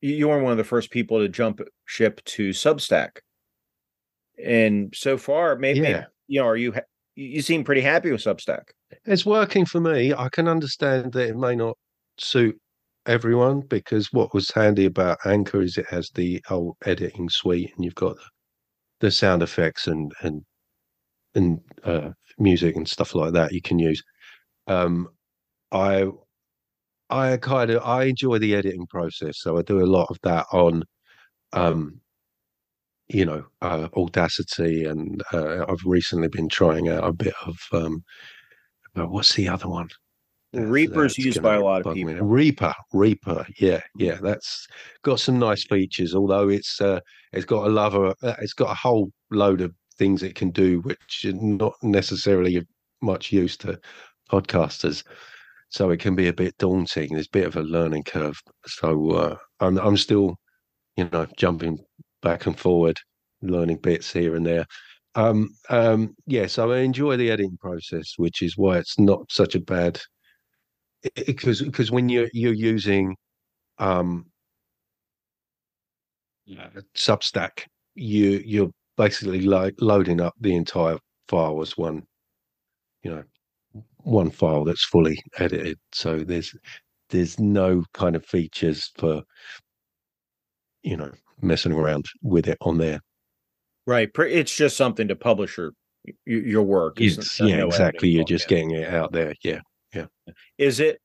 you were one of the first people to jump ship to substack and so far maybe Yeah. you know are you you you seem pretty happy with substack It's working for me. I can understand that it may not suit everyone because what was handy about Anchor is it has the whole editing suite and you've got the, the sound effects and and and uh, music and stuff like that you can use. Um, I I kind of I enjoy the editing process, so I do a lot of that on um you know uh, Audacity and uh, I've recently been trying out a bit of um uh, what's the other one? Reaper's that's used by a lot of bug me. people. Reaper, Reaper, yeah, yeah. That's got some nice features. Although it's uh, it's got a lover, uh, it's got a whole load of things it can do, which are not necessarily much use to podcasters. So it can be a bit daunting. There's a bit of a learning curve. So uh, I'm I'm still, you know, jumping back and forward, learning bits here and there. Um, um, yeah, so I enjoy the editing process, which is why it's not such a bad because because when you're you're using um Substack, you you're basically lo- loading up the entire file as one, you know, one file that's fully edited. So there's there's no kind of features for you know messing around with it on there. Right. It's just something to publish your your, work. It's, uh, yeah, no exactly. You're just getting it out there. Yeah. Yeah. Is it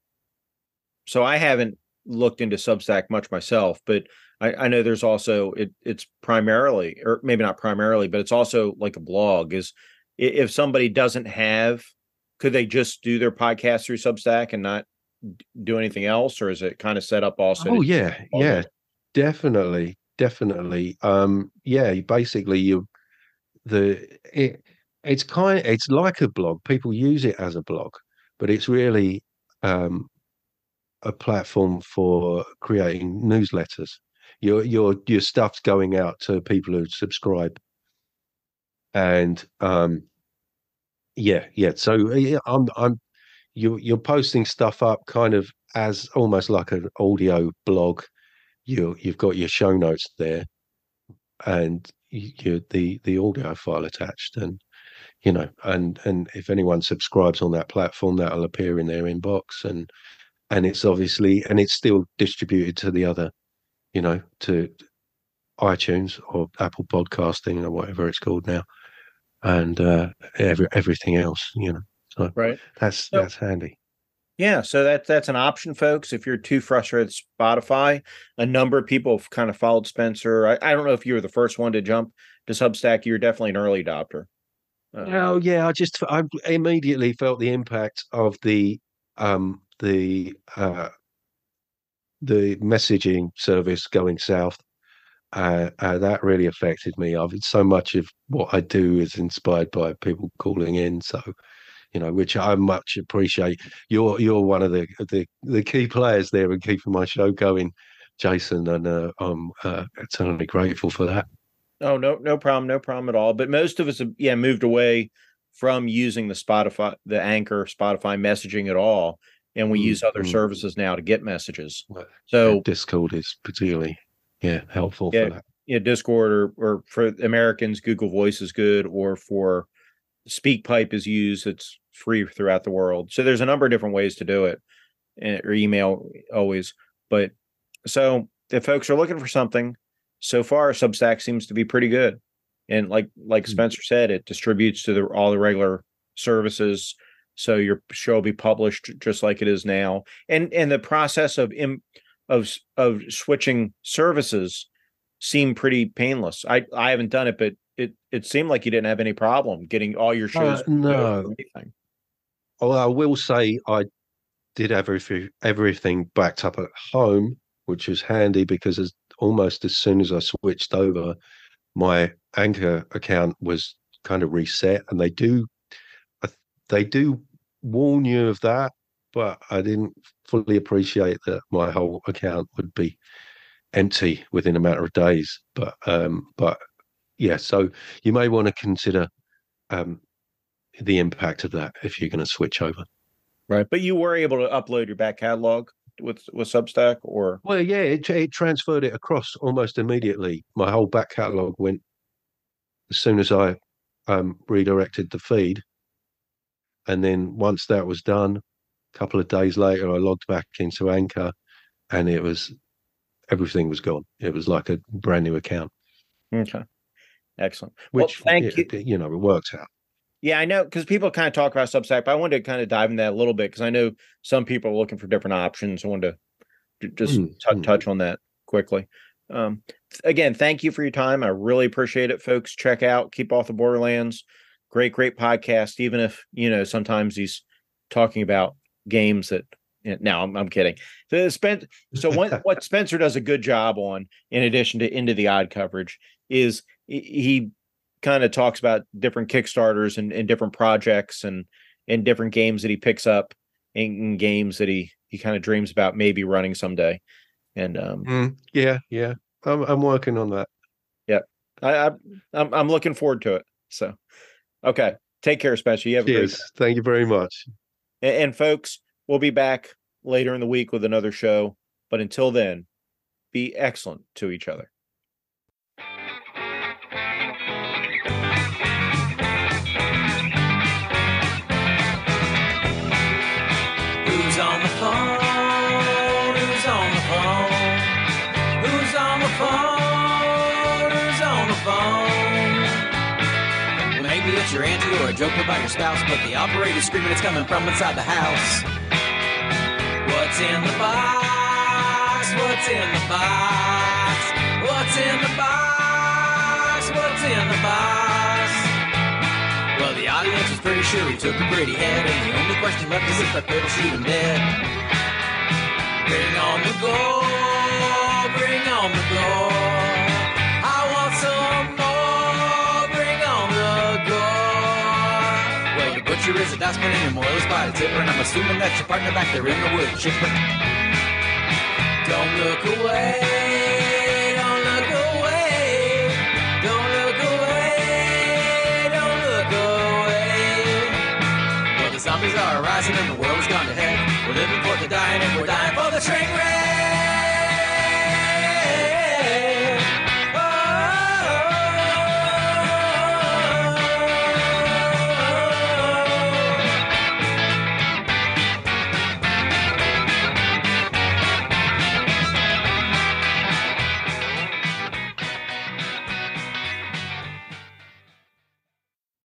so i haven't looked into substack much myself but i, I know there's also it, it's primarily or maybe not primarily but it's also like a blog is if somebody doesn't have could they just do their podcast through substack and not do anything else or is it kind of set up also Oh yeah, yeah, definitely, definitely. Um, yeah, basically you the it it's kind it's like a blog. People use it as a blog, but it's really um a platform for creating newsletters. Your your your stuff's going out to people who subscribe, and um, yeah, yeah. So yeah, I'm I'm you you're posting stuff up kind of as almost like an audio blog. You you've got your show notes there, and you, the the audio file attached, and you know, and and if anyone subscribes on that platform, that'll appear in their inbox, and and it's obviously and it's still distributed to the other, you know, to iTunes or Apple Podcasting or whatever it's called now, and uh, every everything else, you know. So right that's So- that's handy. Yeah, so that's that's an option, folks. If you're too frustrated with Spotify, a number of people have kind of followed Spenser. I, I don't know if you were the first one to jump to Substack. You're definitely an early adopter. Uh, Oh yeah, I just I immediately felt the impact of the um the uh the messaging service going south. Uh, uh, that really affected me. I've so much of what I do is inspired by people calling in. So, you know, which I much appreciate. You're you're one of the the the key players there in keeping my show going, Jason, and uh, I'm uh, eternally grateful for that. Oh no, no problem, no problem at all. But most of us have yeah moved away from using the Spotify, the Anchor, Spotify messaging at all, and we Mm, use other mm. services now to get messages. So Discord is particularly yeah helpful Yeah. for that. know, Discord or or for Americans, Google Voice is good, or for SpeakPipe is used. It's free throughout the world. So there's a number of different ways to do it, and, or email always. But so if folks are looking for something, so far Substack seems to be pretty good, and like like Hmm. Spenser said, it distributes to the all the regular services. So your show will be published just like it is now, and and the process of im, of of switching services seemed pretty painless. I I haven't done it, but it it seemed like you didn't have any problem getting all your shows. Uh, no. anything. Although I will say I did everything everything backed up at home, which was handy because as almost as soon as I switched over, my Anchor account was kind of reset, and they do they do warn you of that, but I didn't fully appreciate that my whole account would be empty within a matter of days. But um, but yeah, so you may want to consider um the impact of that if you're going to switch over. right? But you were able to upload your back catalog with with Substack, or Well, yeah, it, it transferred it across almost immediately. My whole back catalogue went as soon as I um, redirected the feed, and then once that was done, a couple of days later, I logged back into Anchor, and it was everything was gone. It was like a brand new account, okay, excellent. Well, which thank it- you. you know it worked out. Yeah, I know because people kind of talk about Substack, but I wanted to kind of dive in that a little bit because I know some people are looking for different options. I wanted to just Mm, tou- mm. touch on that quickly. Um, again, thank you for your time. I really appreciate it, folks. Check out Keep Off the Borderlands. Great, great podcast. Even if you know sometimes he's talking about games that. Now I'm, I'm kidding. The Spen- so what *laughs* what Spenser does a good job on, in addition to into the odd coverage, is he kind of talks about different Kickstarters and, and different projects and and different games that he picks up and, and games that he he kind of dreams about maybe running someday. And um, Mm, yeah, yeah, I'm, I'm working on that. I, I I'm I'm looking forward to it. So, okay, take care, Spenser. You have Cheers. Thank you very much. And, and folks, we'll be back later in the week with another show. But until then, be excellent to each other. A about your spouse, but the operator's screaming it's coming from inside the house. What's in the box? What's in the box? What's in the box? What's in the box? Well, the audience was pretty sure he took a pretty head, and the only question left is if I could shoot him dead. Bring on the gold, bring on the gold. Butcher is a and your moil is by the tipper, and I'm assuming that's your partner back there in the wood chipper. Don't look away, don't look away, don't look away, don't look away. Well, the zombies are rising and the world has gone to heck. We're living for the dying and we're dying for the train wreck.